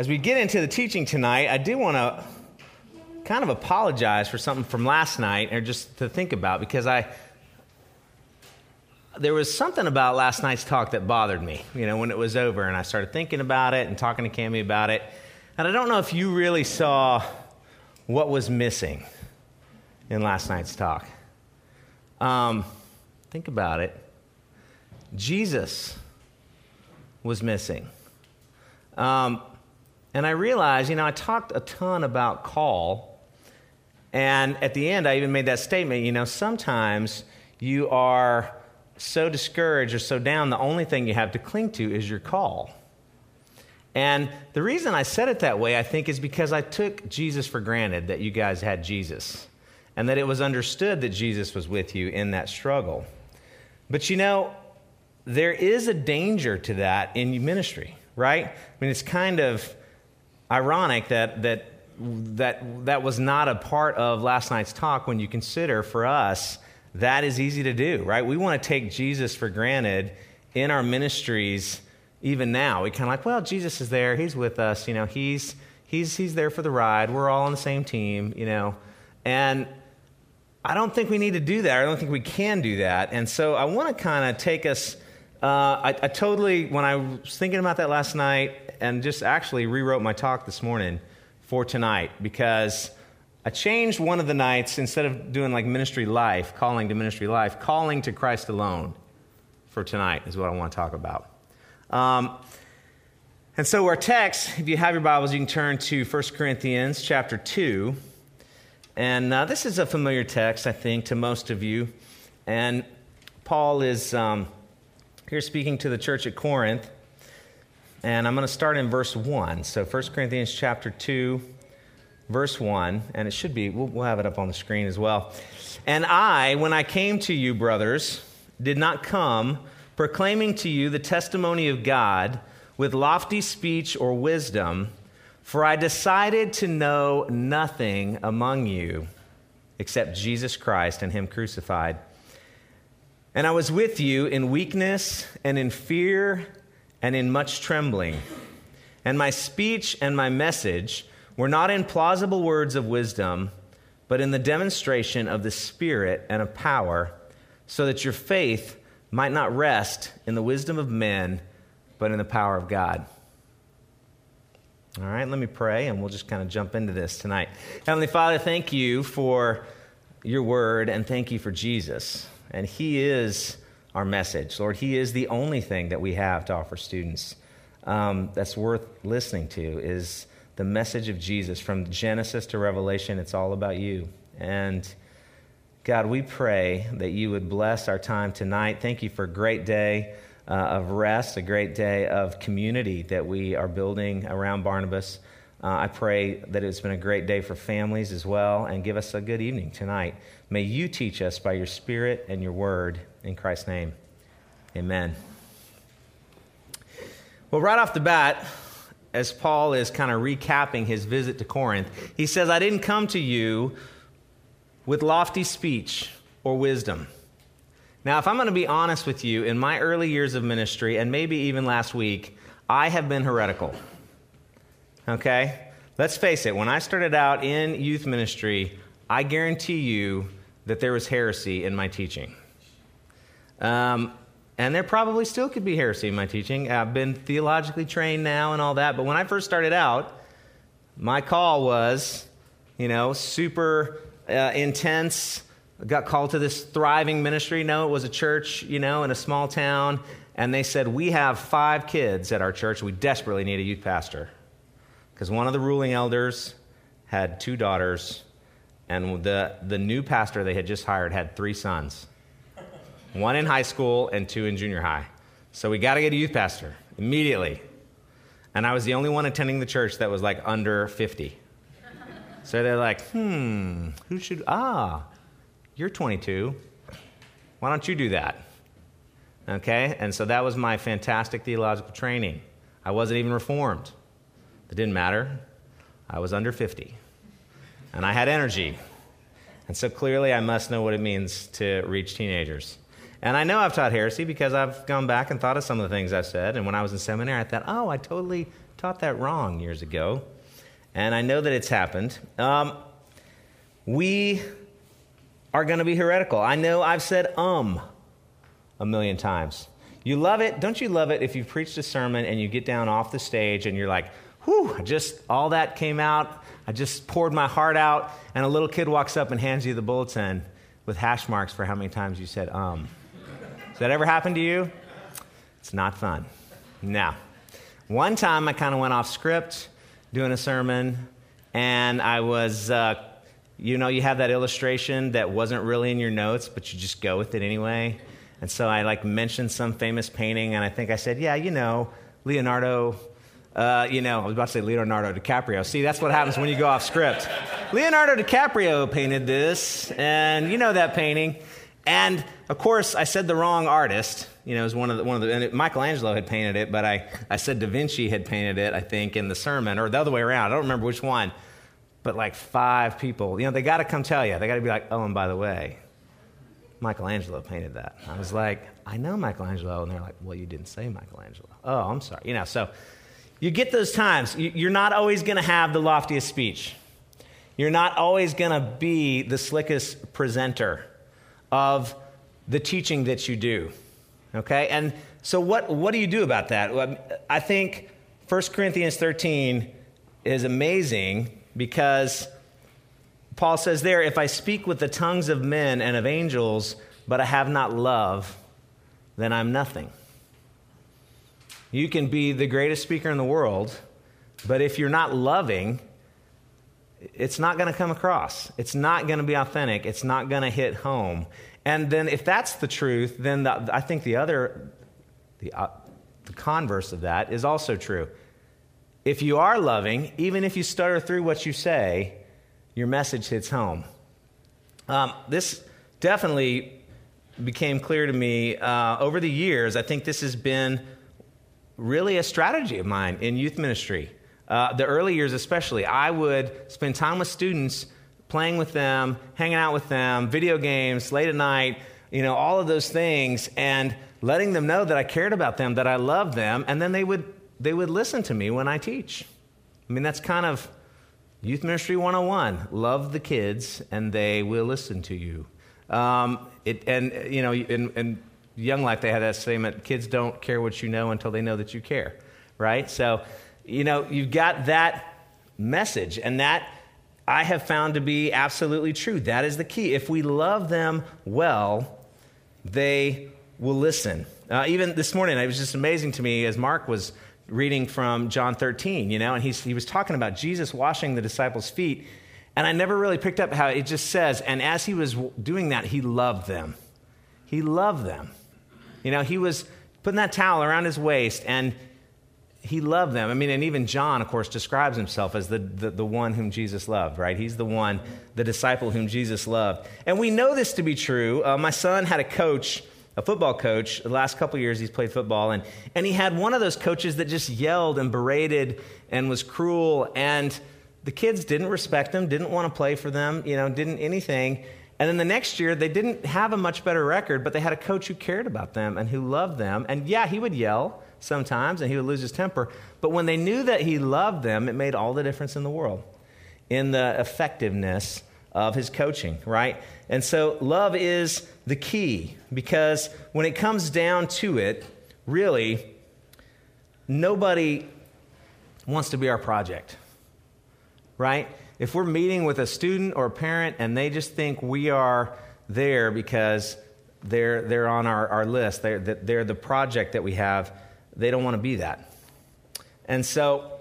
as we get into the teaching tonight, I do want to kind of apologize for something from last night, or just to think about, because I there was something about last night's talk that bothered me. You know, when it was over, and I started thinking about it and talking to Cami about it, and I don't know if you really saw what was missing in last night's talk. Um, think about it. Jesus was missing. Um, and I realized, you know, I talked a ton about call. And at the end, I even made that statement, you know, sometimes you are so discouraged or so down, the only thing you have to cling to is your call. And the reason I said it that way, I think, is because I took Jesus for granted that you guys had Jesus and that it was understood that Jesus was with you in that struggle. But you know, there is a danger to that in ministry, right? I mean, it's kind of ironic that, that, that, that was not a part of last night's talk when you consider for us that is easy to do, right? We want to take Jesus for granted in our ministries even now. We kind of like, well, Jesus is there. He's with us. You know, he's, he's, he's there for the ride. We're all on the same team, you know. And I don't think we need to do that. I don't think we can do that. And so I want to kind of take us. Uh, I, I, totally, when I was thinking about that last night and just actually rewrote my talk this morning for tonight because I changed one of the nights instead of doing like ministry life, calling to ministry life, calling to Christ alone for tonight is what I want to talk about. Um, and so our text, if you have your Bibles, you can turn to 1 Corinthians chapter 2. And uh, this is a familiar text, I think, to most of you. And Paul is um, here speaking to the church at Corinth. And I'm going to start in verse 1. So 1 Corinthians chapter 2, verse 1. And it should be, we'll, we'll have it up on the screen as well. And I, when I came to you, brothers, did not come proclaiming to you the testimony of God with lofty speech or wisdom for I decided to know nothing among you except Jesus Christ and Him crucified. And I was with you in weakness and in fear and in much trembling. And my speech and my message were not in plausible words of wisdom, but in the demonstration of the Spirit and of power, so that your faith might not rest in the wisdom of men, but in the power of God. All right, let me pray and we'll just kind of jump into this tonight. Heavenly Father, thank you for your word and thank you for Jesus. And he is our message. Lord, he is the only thing that we have to offer students um, that's worth listening to is the message of Jesus from Genesis to Revelation. It's all about you. And God, we pray that you would bless our time tonight. Thank you for a great day uh, of rest, a great day of community that we are building around Barnabas. Uh, I pray that it's been a great day for families as well, and give us a good evening tonight. May you teach us by your Spirit and your word. In Christ's name, amen. Well, right off the bat, as Paul is kind of recapping his visit to Corinth, he says, I didn't come to you with lofty speech or wisdom. Now, if I'm going to be honest with you, in my early years of ministry, and maybe even last week, I have been heretical. Okay? Let's face it, when I started out in youth ministry, I guarantee you that there was heresy in my teaching. Um, and there probably still could be heresy in my teaching. I've been theologically trained now and all that, but when I first started out, my call was, you know, super uh, intense got called to this thriving ministry. No, it was a church, you know, in a small town. And they said, We have five kids at our church. We desperately need a youth pastor. Because one of the ruling elders had two daughters, and the, the new pastor they had just hired had three sons one in high school and two in junior high. So we got to get a youth pastor immediately. And I was the only one attending the church that was like under 50. So they're like, hmm, who should, ah, you're 22. Why don't you do that? Okay? And so that was my fantastic theological training. I wasn't even reformed. It didn't matter. I was under 50. And I had energy. And so clearly I must know what it means to reach teenagers. And I know I've taught heresy because I've gone back and thought of some of the things I've said. And when I was in seminary, I thought, oh, I totally, taught that wrong years ago, and I know that it's happened. Um, we are going to be heretical. I know I've said um a million times. You love it. Don't you love it if you've preached a sermon and you get down off the stage and you're like, whew, just all that came out. I just poured my heart out, and a little kid walks up and hands you the bulletin with hash marks for how many times you said um. That ever happen to you? It's not fun. Now, one time I kind of went off script doing a sermon, and I was, uh, you know, you have that illustration that wasn't really in your notes, but you just go with it anyway. And so I like mentioned some famous painting, and I think I said, yeah, you know, Leonardo. Uh, you know, I was about to say Leonardo DiCaprio. See, that's what happens when you go off script. Leonardo DiCaprio painted this, and you know that painting. And of course, I said the wrong artist. You know, it was one of the, one of the, and it, Michelangelo had painted it, but I, I said Da Vinci had painted it, I think, in the sermon, or the other way around. I don't remember which one. But like five people, you know, they got to come tell you. They got to be like, oh, and by the way, Michelangelo painted that. I was like, I know Michelangelo. And they're like, well, you didn't say Michelangelo. Oh, I'm sorry. You know, so you get those times. You're not always going to have the loftiest speech. You're not always going to be the slickest presenter of the teaching that you do. Okay? And so, what, what do you do about that? I think 1 Corinthians 13 is amazing because Paul says there, if I speak with the tongues of men and of angels, but I have not love, then I'm nothing. You can be the greatest speaker in the world, but if you're not loving, it's not going to come across. It's not going to be authentic. It's not going to hit home. And then, if that's the truth, then the, I think the other, the, uh, the converse of that is also true. If you are loving, even if you stutter through what you say, your message hits home. Um, this definitely became clear to me uh, over the years. I think this has been really a strategy of mine in youth ministry. Uh, the early years, especially, I would spend time with students playing with them, hanging out with them, video games, late at night, you know, all of those things, and letting them know that I cared about them, that I loved them, and then they would, they would listen to me when I teach. I mean, that's kind of Youth Ministry 101 love the kids, and they will listen to you. Um, it, and, you know, in, in Young Life, they had that statement kids don't care what you know until they know that you care, right? So, you know, you've got that message, and that I have found to be absolutely true. That is the key. If we love them well, they will listen. Uh, even this morning, it was just amazing to me as Mark was reading from John 13, you know, and he's, he was talking about Jesus washing the disciples' feet. And I never really picked up how it just says, and as he was doing that, he loved them. He loved them. You know, he was putting that towel around his waist and he loved them. I mean, and even John, of course, describes himself as the, the, the, one whom Jesus loved, right? He's the one, the disciple whom Jesus loved. And we know this to be true. Uh, my son had a coach, a football coach, the last couple years he's played football, and, and he had one of those coaches that just yelled and berated and was cruel. And the kids didn't respect him, didn't want to play for them, you know, didn't anything. And then the next year, they didn't have a much better record, but they had a coach who cared about them and who loved them. And yeah, he would yell sometimes and he would lose his temper. But when they knew that he loved them, it made all the difference in the world in the effectiveness of his coaching, right? And so love is the key because when it comes down to it, really, nobody wants to be our project, right? If we're meeting with a student or a parent and they just think we are there because they're, they're on our, our list, they're, they're the project that we have, they don't want to be that. And so,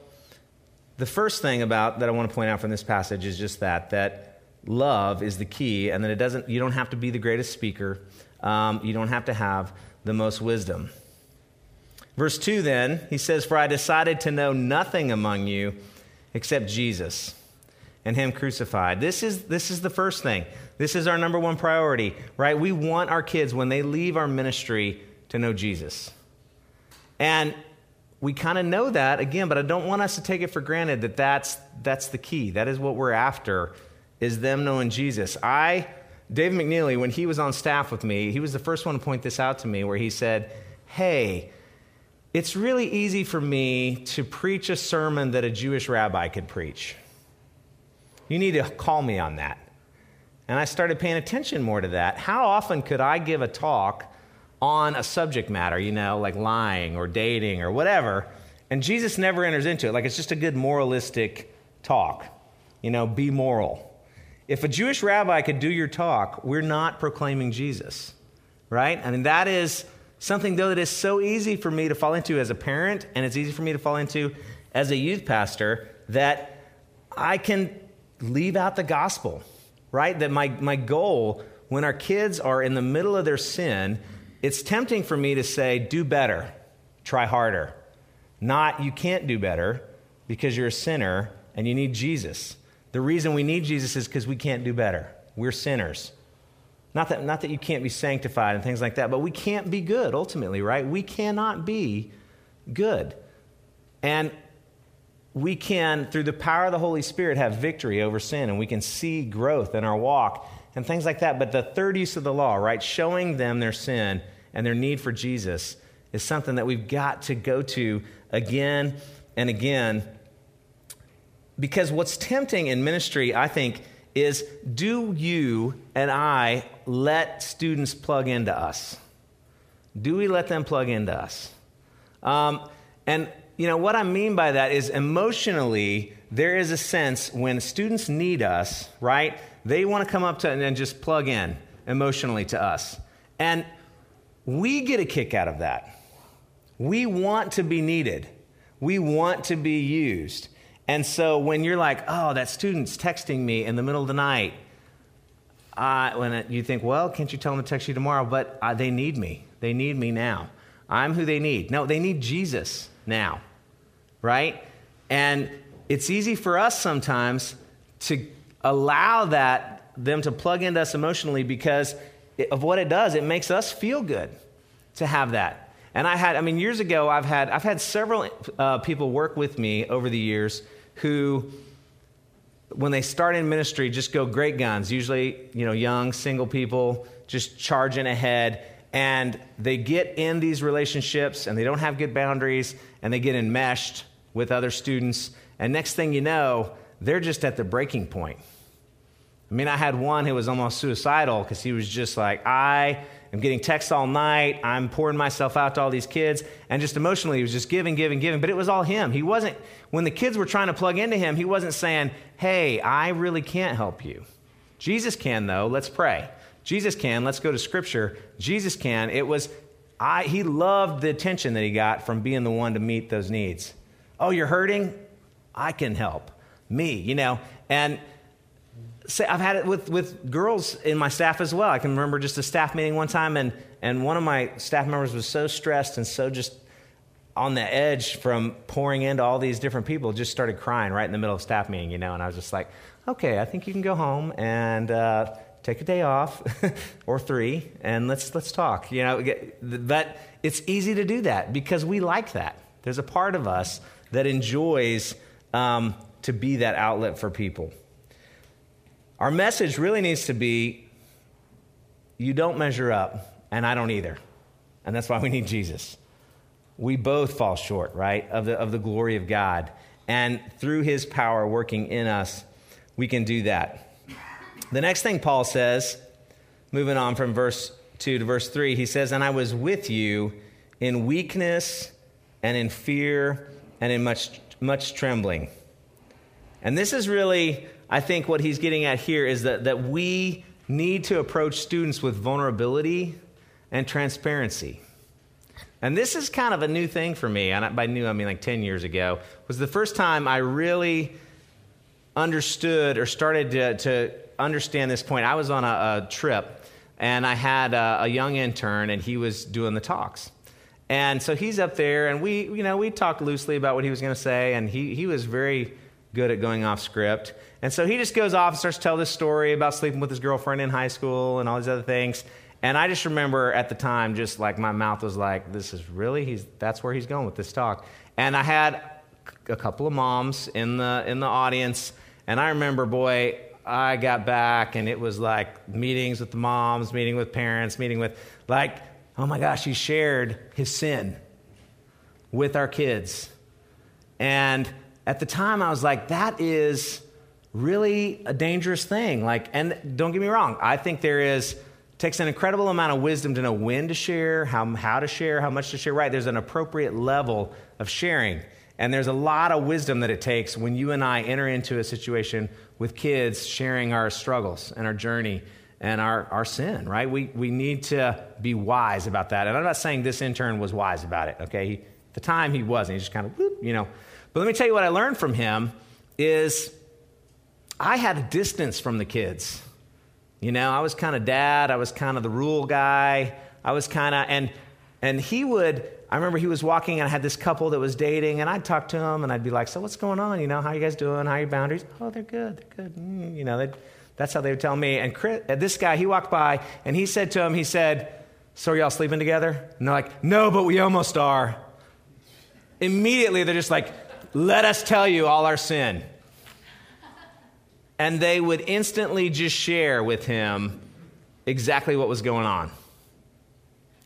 the first thing about that I want to point out from this passage is just that that love is the key, and that it doesn't. You don't have to be the greatest speaker. Um, you don't have to have the most wisdom. Verse 2 then, he says, For I decided to know nothing among you except Jesus and Him crucified. This is, this is the first thing. This is our number one priority, right? We want our kids, when they leave our ministry, to know Jesus. And we kind of know that again, but I don't want us to take it for granted that that's, that's the key. That is what we're after, is them knowing Jesus. I, Dave McNeely, when he was on staff with me, he was the first one to point this out to me, where he said, Hey, it's really easy for me to preach a sermon that a Jewish rabbi could preach. You need to call me on that. And I started paying attention more to that. How often could I give a talk on a subject matter, you know, like lying or dating or whatever, and Jesus never enters into it? Like it's just a good moralistic talk, you know, be moral. If a Jewish rabbi could do your talk, we're not proclaiming Jesus, right? I mean, that is something, though, that is so easy for me to fall into as a parent, and it's easy for me to fall into as a youth pastor, that I can leave out the gospel, right? That my, my goal when our kids are in the middle of their sin, it's tempting for me to say, do better, try harder. Not, you can't do better because you're a sinner and you need Jesus. The reason we need Jesus is because we can't do better. We're sinners. Not that, not that you can't be sanctified and things like that, but we can't be good ultimately, right? We cannot be good. And we can, through the power of the Holy Spirit, have victory over sin and we can see growth in our walk and things like that. But the third use of the law, right, showing them their sin and their need for Jesus, is something that we've got to go to again and again. Because what's tempting in ministry, I think, is do you and I let students plug into us? Do we let them plug into us? Um, and you know what I mean by that is emotionally, there is a sense when students need us, right? They want to come up to and just plug in emotionally to us. And we get a kick out of that. We want to be needed. We want to be used. And so when you're like, oh, that student's texting me in the middle of the night, uh, when it, you think, well, can't you tell them to text you tomorrow? But uh, they need me. They need me now. I'm who they need. No, they need Jesus now right? And it's easy for us sometimes to allow that them to plug into us emotionally because of what it does. It makes us feel good to have that. And I had, I mean, years ago, I've had, I've had several uh, people work with me over the years who, when they start in ministry, just go great guns. Usually, you know, young single people just charging ahead, and they get in these relationships and they don't have good boundaries and they get enmeshed with other students. And next thing you know, they're just at the breaking point. I mean, I had one who was almost suicidal because he was just like, I am getting texts all night. I'm pouring myself out to all these kids. And just emotionally, he was just giving, giving, giving. But it was all him. He wasn't, when the kids were trying to plug into him, he wasn't saying, Hey, I really can't help you. Jesus can, though. Let's pray. Jesus can. Let's go to Scripture. Jesus can. It was, I, he loved the attention that he got from being the one to meet those needs. Oh, you're hurting? I can help. Me, you know. And say, I've had it with, with girls in my staff as well. I can remember just a staff meeting one time, and, and one of my staff members was so stressed and so just on the edge from pouring into all these different people, just started crying right in the middle of staff meeting, you know. And I was just like, okay, I think you can go home and uh, take a day off or three, and let's let's talk. You know, but it's easy to do that because we like that. There's a part of us that enjoys um, to be that outlet for people. Our message really needs to be you don't measure up, and I don't either. And that's why we need Jesus. We both fall short, right, of the, of the glory of God. And through his power working in us, we can do that. The next thing Paul says, moving on from verse 2 to verse 3, he says, And I was with you in weakness and in fear and in much, much trembling. And this is really, I think, what he's getting at here is that, that we need to approach students with vulnerability and transparency. And this is kind of a new thing for me. And by new, I mean like 10 years ago, was the first time I really understood or started to, to understand this point. I was on a, a trip and I had a, a young intern and he was doing the talks. And so he's up there, and we, you know, we talked loosely about what he was going to say, and he, he was very good at going off script. And so he just goes off and starts to tell this story about sleeping with his girlfriend in high school and all these other things. And I just remember at the time, just like my mouth was like, "This is really he's that's where he's going with this talk." And I had a couple of moms in the in the audience, and I remember, boy, I got back, and it was like meetings with the moms, meeting with parents, meeting with like oh my gosh, he shared his sin. with our kids. And at the time, I was like, that is really a dangerous thing. Like, and don't get me wrong, I think there is takes an incredible amount of wisdom to know when to share, how, how to share, how much to share. Right, there's an appropriate level of sharing. And there's a lot of wisdom that it takes when you and I enter into a situation with kids sharing our struggles and our journey and our, our sin, right? We, we need to be wise about that. And I'm not saying this intern was wise about it, okay? He, at the time, he wasn't. He just kind of, whoop, you know. But let me tell you what I learned from him is I had a distance from the kids. You know, I was kind of dad, I was kind of the rule guy. I was kind of, and, and he would, I remember he was walking and I had this couple that was dating, and I'd talk to him and I'd be like, So what's going on? You know, how are you guys doing? How are your boundaries? Oh, they're good. They're good. Mm, you know, that's how they would tell me. And Chris, uh, this guy, he walked by and he said to him, He said, So are y'all sleeping together? And they're like, No, but we almost are. Immediately, they're just like, Let us tell you all our sin. And they would instantly just share with him exactly what was going on.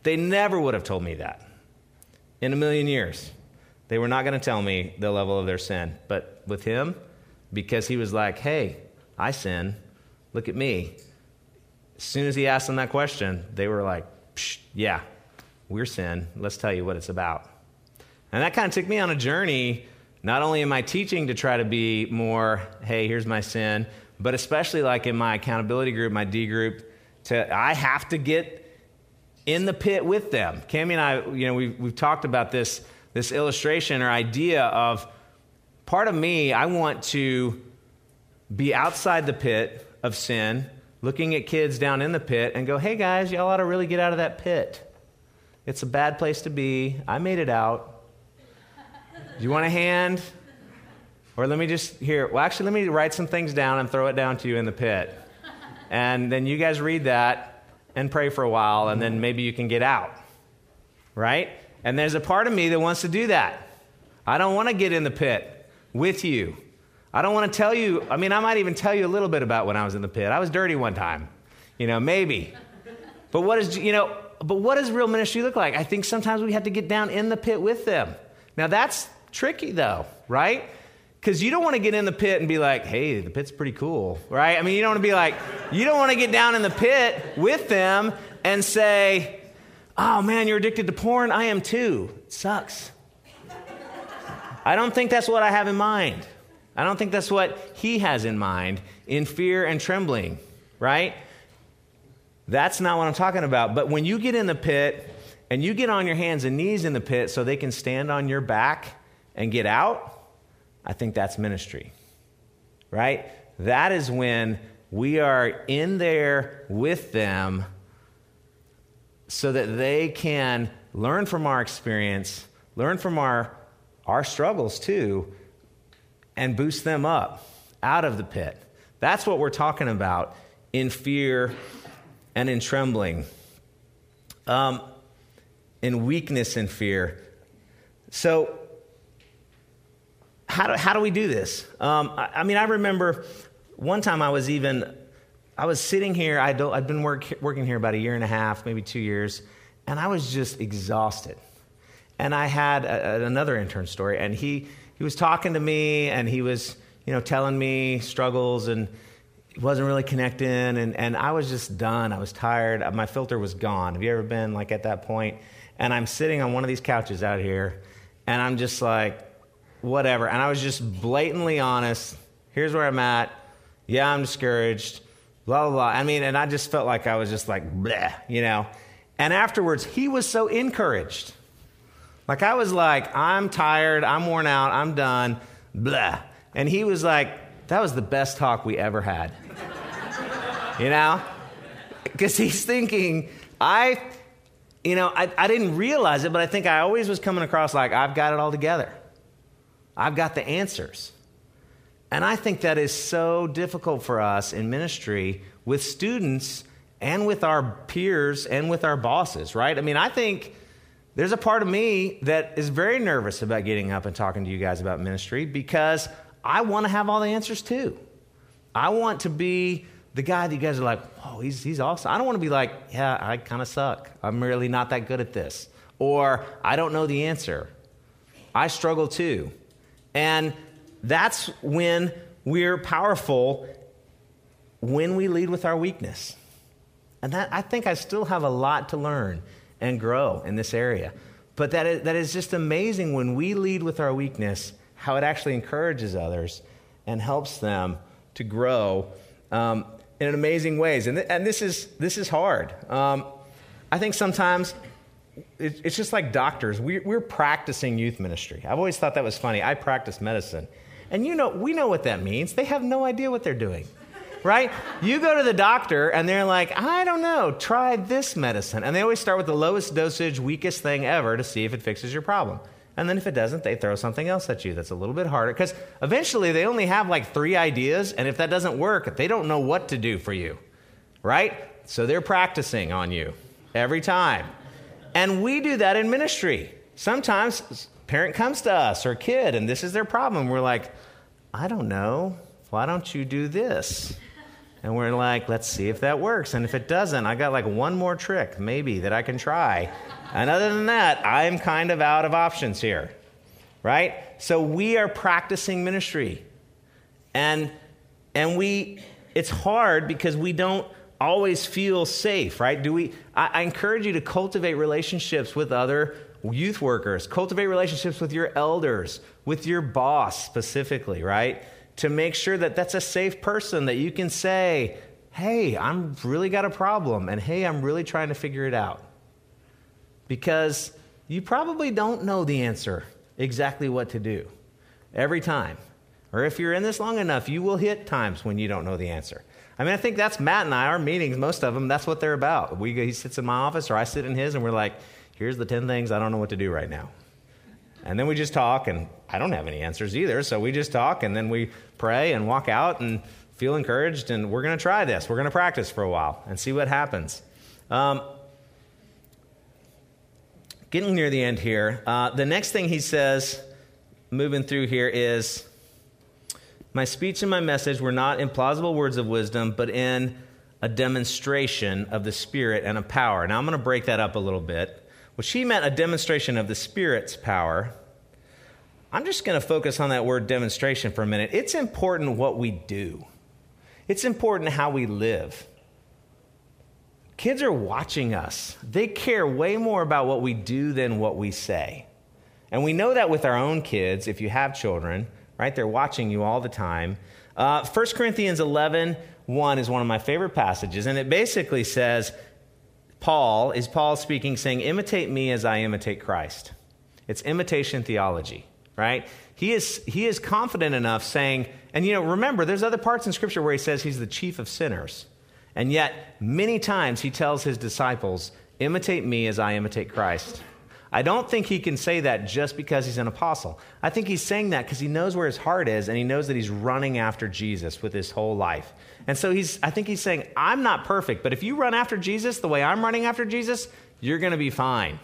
They never would have told me that in a million years. They were not going to tell me the level of their sin. But with him, because he was like, hey, I sin, look at me. As soon as he asked them that question, they were like, yeah, we're sin. Let's tell you what it's about. And that kind of took me on a journey. Not only am I teaching to try to be more, hey, here's my sin, but especially like in my accountability group, my D group, to I have to get in the pit with them. Cami and I, you know, we've, we've talked about this, this illustration or idea of part of me, I want to be outside the pit of sin, looking at kids down in the pit and go, hey guys, y'all ought to really get out of that pit. It's a bad place to be. I made it out. Do you want a hand? Or let me just here, well, actually, let me write some things down and throw it down to you in the pit. And then you guys read that and pray for a while, and then maybe you can get out. Right? And there's a part of me that wants to do that. I don't want to get in the pit with you. I don't want to tell you, I mean, I might even tell you a little bit about when I was in the pit. I was dirty one time, you know, maybe. But what is, you know, but what does real ministry look like? I think sometimes we have to get down in the pit with them. Now that's tricky though, right? Because you don't want to get in the pit and be like, hey, the pit's pretty cool, right? I mean, you don't want to be like, you don't want to get down in the pit with them and say, oh man, you're addicted to porn? I am too. It sucks. I don't think that's what I have in mind. I don't think that's what he has in mind in fear and trembling, right? That's not what I'm talking about. But when you get in the pit and you get on your hands and knees in the pit so they can stand on your back and get out, I think that's ministry, right? That is when we are in there with them so that they can learn from our experience, learn from our, our struggles too, and boost them up out of the pit. That's what we're talking about in fear and in trembling, um, in weakness and fear. So, how do, how do we do this? Um, I, I, mean, I remember one time I was even, I was sitting here, I'd, I'd been work, working here about a year and a half, maybe two years, and I was just exhausted. And I had a, another intern story, and he, he was talking to me, and he was, you know, telling me struggles, and wasn't really connecting, and, and I was just done. I was tired. My filter was gone. Have you ever been like at that point? And I'm sitting on one of these couches out here, and I'm just like, whatever. And I was just blatantly honest. Here's where I'm at. Yeah, I'm discouraged. Blah, blah, blah. I mean, and I just felt like I was just like, bleh, you know. And afterwards, he was so encouraged. Like, I was like, I'm tired. I'm worn out. I'm done. Blah. And he was like, that was the best talk we ever had. you know? Because he's thinking, I, you know, I, I didn't realize it, but I think I always was coming across like, I've got it all together. I've got the answers. And I think that is so difficult for us in ministry with students and with our peers and with our bosses, right? I mean, I think there's a part of me that is very nervous about getting up and talking to you guys about ministry because I want to have all the answers too. I want to be the guy that you guys are like, oh, he's, he's awesome. I don't want to be like, yeah, I kind of suck. I'm really not that good at this. Or I don't know the answer. I struggle too. And that's when we're powerful when we lead with our weakness. And that, I think I still have a lot to learn and grow in this area. But that is, that is just amazing when we lead with our weakness, how it actually encourages others and helps them to grow um, in amazing ways. And, th- and this, is, this is hard. Um, I think sometimes it, it's just like doctors. We, we're practicing youth ministry. I've always thought that was funny. I practice medicine. And you know, we know what that means. They have no idea what they're doing right? You go to the doctor and they're like, I don't know, try this medicine. And they always start with the lowest dosage, weakest thing ever to see if it fixes your problem. And then if it doesn't, they throw something else at you that's a little bit harder. Because eventually they only have like three ideas. And if that doesn't work, they don't know what to do for you, right? So they're practicing on you every time. And we do that in ministry. Sometimes parent comes to us or kid and this is their problem. We're like, I don't know. Why don't you do this? And we're like, let's see if that works. And if it doesn't, I got like one more trick, maybe, that I can try. And other than that, I'm kind of out of options here, right? So we are practicing ministry. And, and we, it's hard because we don't always feel safe, right? Do we, I, I encourage you to cultivate relationships with other youth workers, cultivate relationships with your elders, with your boss specifically, right? to make sure that that's a safe person that you can say, hey, I'm really got a problem, and hey, I'm really trying to figure it out. Because you probably don't know the answer exactly what to do every time. Or if you're in this long enough, you will hit times when you don't know the answer. I mean, I think that's Matt and I, our meetings, most of them, that's what they're about. We, he sits in my office or I sit in his, and we're like, here's the 10 things I don't know what to do right now. And then we just talk, and I don't have any answers either. So we just talk, and then we pray and walk out and feel encouraged. And we're going to try this. We're going to practice for a while and see what happens. Um, getting near the end here, uh, the next thing he says, moving through here, is My speech and my message were not in plausible words of wisdom, but in a demonstration of the Spirit and of power. Now I'm going to break that up a little bit. Well, she meant a demonstration of the Spirit's power. I'm just going to focus on that word demonstration for a minute. It's important what we do, it's important how we live. Kids are watching us. They care way more about what we do than what we say. And we know that with our own kids, if you have children, right? They're watching you all the time. Uh, 1 Corinthians 11, 1 is one of my favorite passages, and it basically says, Paul, is Paul speaking, saying, Imitate me as I imitate Christ. It's imitation theology, right? He is, he is confident enough saying, and you know, remember, there's other parts in Scripture where he says he's the chief of sinners. And yet, many times he tells his disciples, Imitate me as I imitate Christ. I don't think he can say that just because he's an apostle. I think he's saying that because he knows where his heart is and he knows that he's running after Jesus with his whole life. And so he's, I think he's saying, I'm not perfect, but if you run after Jesus the way I'm running after Jesus, you're going to be fine.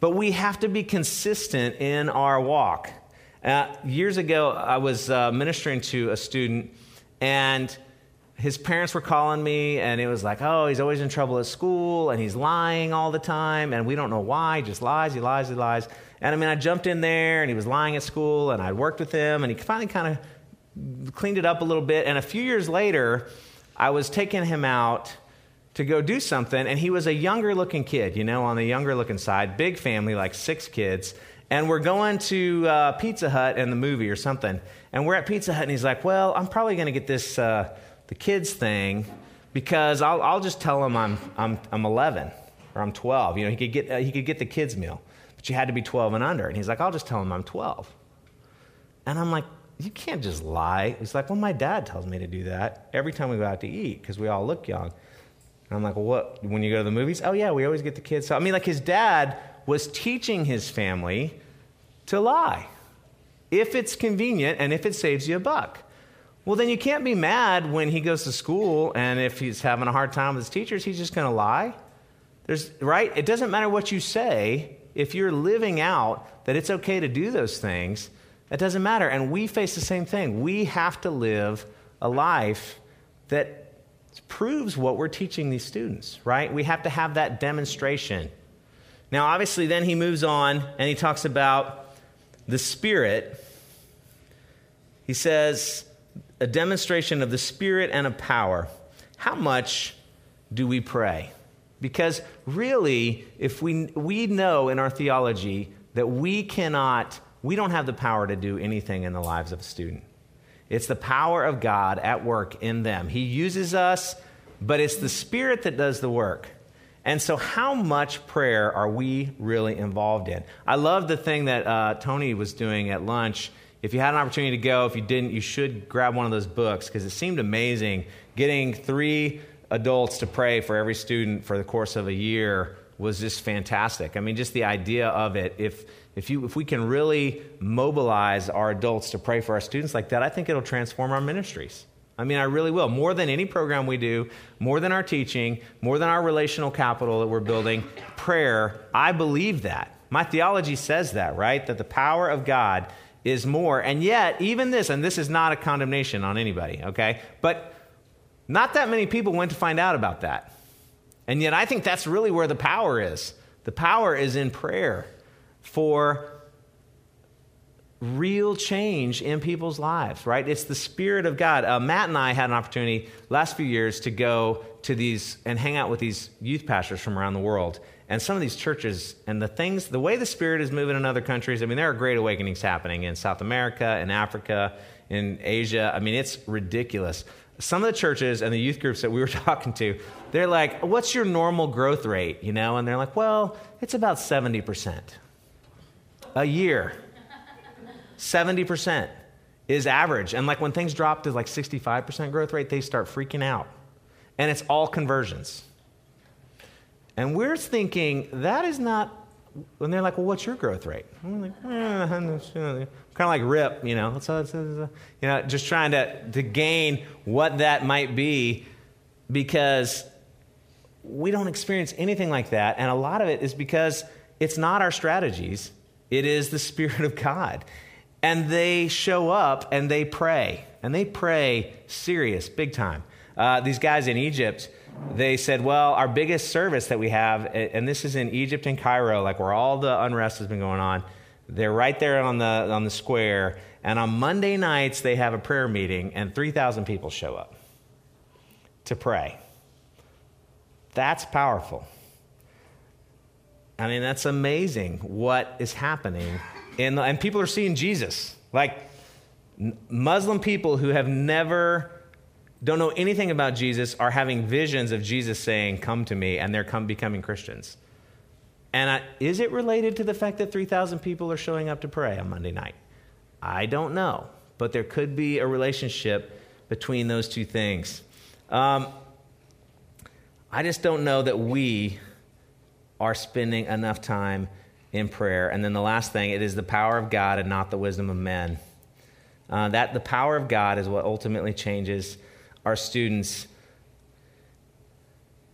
But we have to be consistent in our walk. Uh, years ago, I was uh, ministering to a student, and his parents were calling me, and it was like, oh, he's always in trouble at school, and he's lying all the time, and we don't know why. He just lies, he lies, he lies. And I mean, I jumped in there, and he was lying at school, and I worked with him, and he finally kind of cleaned it up a little bit. And a few years later, I was taking him out to go do something, and he was a younger looking kid, you know, on the younger looking side, big family, like six kids. And we're going to uh, Pizza Hut and the movie or something. And we're at Pizza Hut, and he's like, Well, I'm probably going to get this, uh, the kids thing, because I'll, I'll just tell him I'm, I'm, I'm 11 or I'm 12. You know, he could, get, uh, he could get the kids' meal, but you had to be 12 and under. And he's like, I'll just tell him I'm 12. And I'm like, you can't just lie. He's like, well, my dad tells me to do that every time we go out to eat because we all look young. And I'm like, well, what? When you go to the movies? Oh, yeah, we always get the kids. So, I mean, like his dad was teaching his family to lie if it's convenient and if it saves you a buck. Well, then you can't be mad when he goes to school and if he's having a hard time with his teachers, he's just going to lie. There's, right? It doesn't matter what you say. If you're living out that it's okay to do those things, that doesn't matter. And we face the same thing. We have to live a life that proves what we're teaching these students, right? We have to have that demonstration. Now, obviously, then he moves on and he talks about the Spirit, he says, a demonstration of the Spirit and of power. How much do we pray? Because really, if we, we know in our theology that we cannot, we don't have the power to do anything in the lives of a student. It's the power of God at work in them. He uses us, but it's the Spirit that does the work. And so, how much prayer are we really involved in? I love the thing that uh, Tony was doing at lunch. If you had an opportunity to go, if you didn't, you should grab one of those books because it seemed amazing getting three adults to pray for every student for the course of a year was just fantastic. I mean, just the idea of it. If if you if we can really mobilize our adults to pray for our students like that, I think it'll transform our ministries. I mean, I really will. More than any program we do, more than our teaching, more than our relational capital that we're building, prayer, I believe that. My theology says that, right? That the power of God is more. And yet, even this, and this is not a condemnation on anybody, okay? But not that many people went to find out about that. And yet, I think that's really where the power is. The power is in prayer for real change in people's lives, right? It's the Spirit of God. Uh, Matt and I had an opportunity last few years to go to these and hang out with these youth pastors from around the world. And some of these churches and the things, the way the Spirit is moving in other countries, I mean, there are great awakenings happening in South America, in Africa, in Asia. I mean, it's ridiculous some of the churches and the youth groups that we were talking to, they're like, what's your normal growth rate? You know, and they're like, well, it's about 70% a year. 70% is average. And like when things drop to like 65% growth rate, they start freaking out. And it's all conversions. And we're thinking that is not and they're like, well, what's your growth rate? I'm like, eh, kind of like Rip, you know, you know, just trying to, to gain what that might be because we don't experience anything like that. And a lot of it is because it's not our strategies, it is the Spirit of God. And they show up and they pray, and they pray serious, big time. Uh, these guys in Egypt, they said, Well, our biggest service that we have, and this is in Egypt and Cairo, like where all the unrest has been going on, they're right there on the, on the square. And on Monday nights, they have a prayer meeting, and 3,000 people show up to pray. That's powerful. I mean, that's amazing what is happening. In the, and people are seeing Jesus. Like Muslim people who have never don't know anything about Jesus are having visions of Jesus saying, Come to me, and they're come, becoming Christians. And I, is it related to the fact that 3,000 people are showing up to pray on Monday night? I don't know, but there could be a relationship between those two things. Um, I just don't know that we are spending enough time in prayer. And then the last thing, it is the power of God and not the wisdom of men. Uh, that the power of God is what ultimately changes our students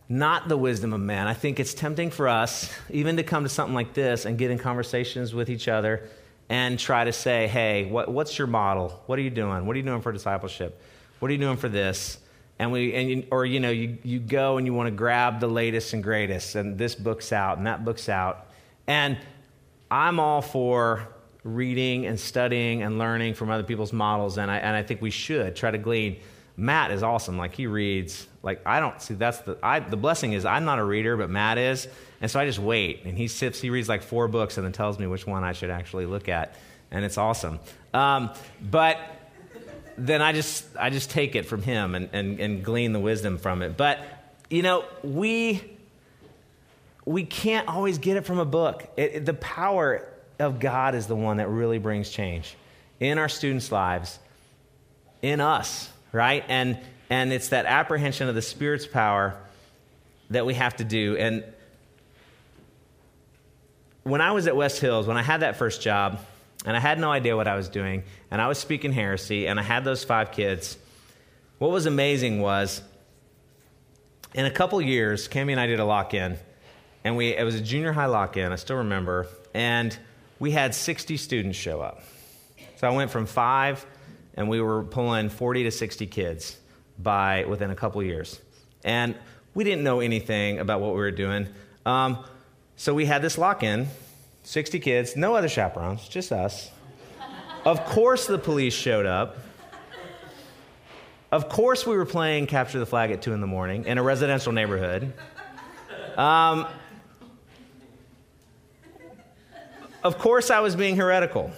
not the wisdom of man. I think it's tempting for us even to come to something like this and get in conversations with each other and try to say, hey, what, what's your model? What are you doing? What are you doing for discipleship? What are you doing for this? And we, and you, or you know, you, you go and you want to grab the latest and greatest, and this book's out and that book's out. And I'm all for reading and studying and learning from other people's models, and I, and I think we should try to glean Matt is awesome. Like he reads. Like I don't see that's the I, the blessing is I'm not a reader, but Matt is, and so I just wait. And he sips. he reads like four books, and then tells me which one I should actually look at, and it's awesome. Um, but then I just I just take it from him and, and, and glean the wisdom from it. But you know we we can't always get it from a book. It, it, the power of God is the one that really brings change in our students' lives, in us right? And, and it's that apprehension of the Spirit's power that we have to do. And when I was at West Hills, when I had that first job, and I had no idea what I was doing, and I was speaking heresy, and I had those five kids, what was amazing was in a couple years, Cami and I did a lock in, and we, it was a junior high lock in, I still remember, and we had 60 students show up. So I went from five and we were pulling 40 to 60 kids by within a couple years. And we didn't know anything about what we were doing. Um, so we had this lock in 60 kids, no other chaperones, just us. Of course, the police showed up. Of course, we were playing Capture the Flag at 2 in the morning in a residential neighborhood. Um, of course, I was being heretical.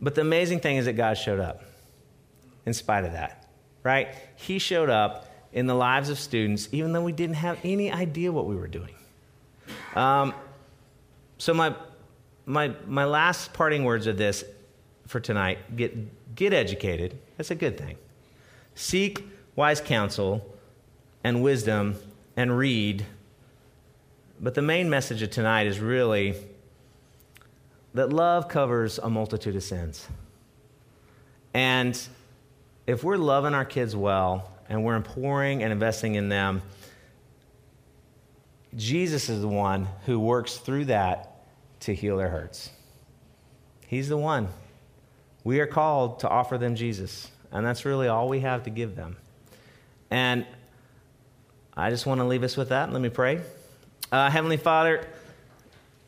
But the amazing thing is that God showed up in spite of that, right? He showed up in the lives of students, even though we didn't have any idea what we were doing. Um, so, my, my, my last parting words of this for tonight get, get educated. That's a good thing. Seek wise counsel and wisdom and read. But the main message of tonight is really that love covers a multitude of sins. And if we're loving our kids well and we're pouring and investing in them, Jesus is the one who works through that to heal their hurts. He's the one. We are called to offer them Jesus, and that's really all we have to give them. And I just want to leave us with that. Let me pray. Uh, Heavenly Father,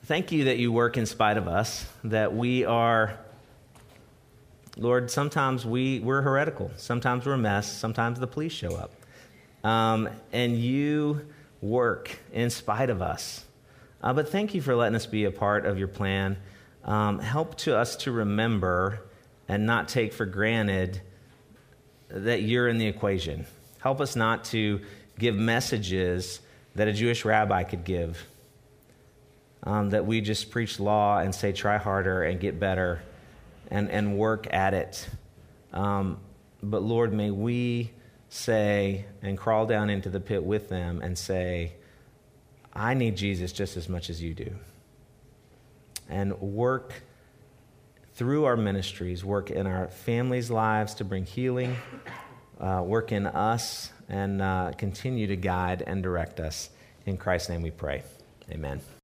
thank you that you work in spite of us, that we are, Lord, sometimes we, we're heretical, sometimes we're a mess, sometimes the police show up. Um, and you work in spite of us. Uh, but thank you for letting us be a part of your plan. Um, help to us to remember and not take for granted that you're in the equation. Help us not to give messages that a Jewish rabbi could give. Um, that we just preach law and say, try harder and get better and, and work at it. Um, but Lord, may we say and crawl down into the pit with them and say, I need Jesus just as much as you do. And work through our ministries, work in our families' lives to bring healing, uh, work in us, and uh, continue to guide and direct us. In Christ's name we pray. Amen.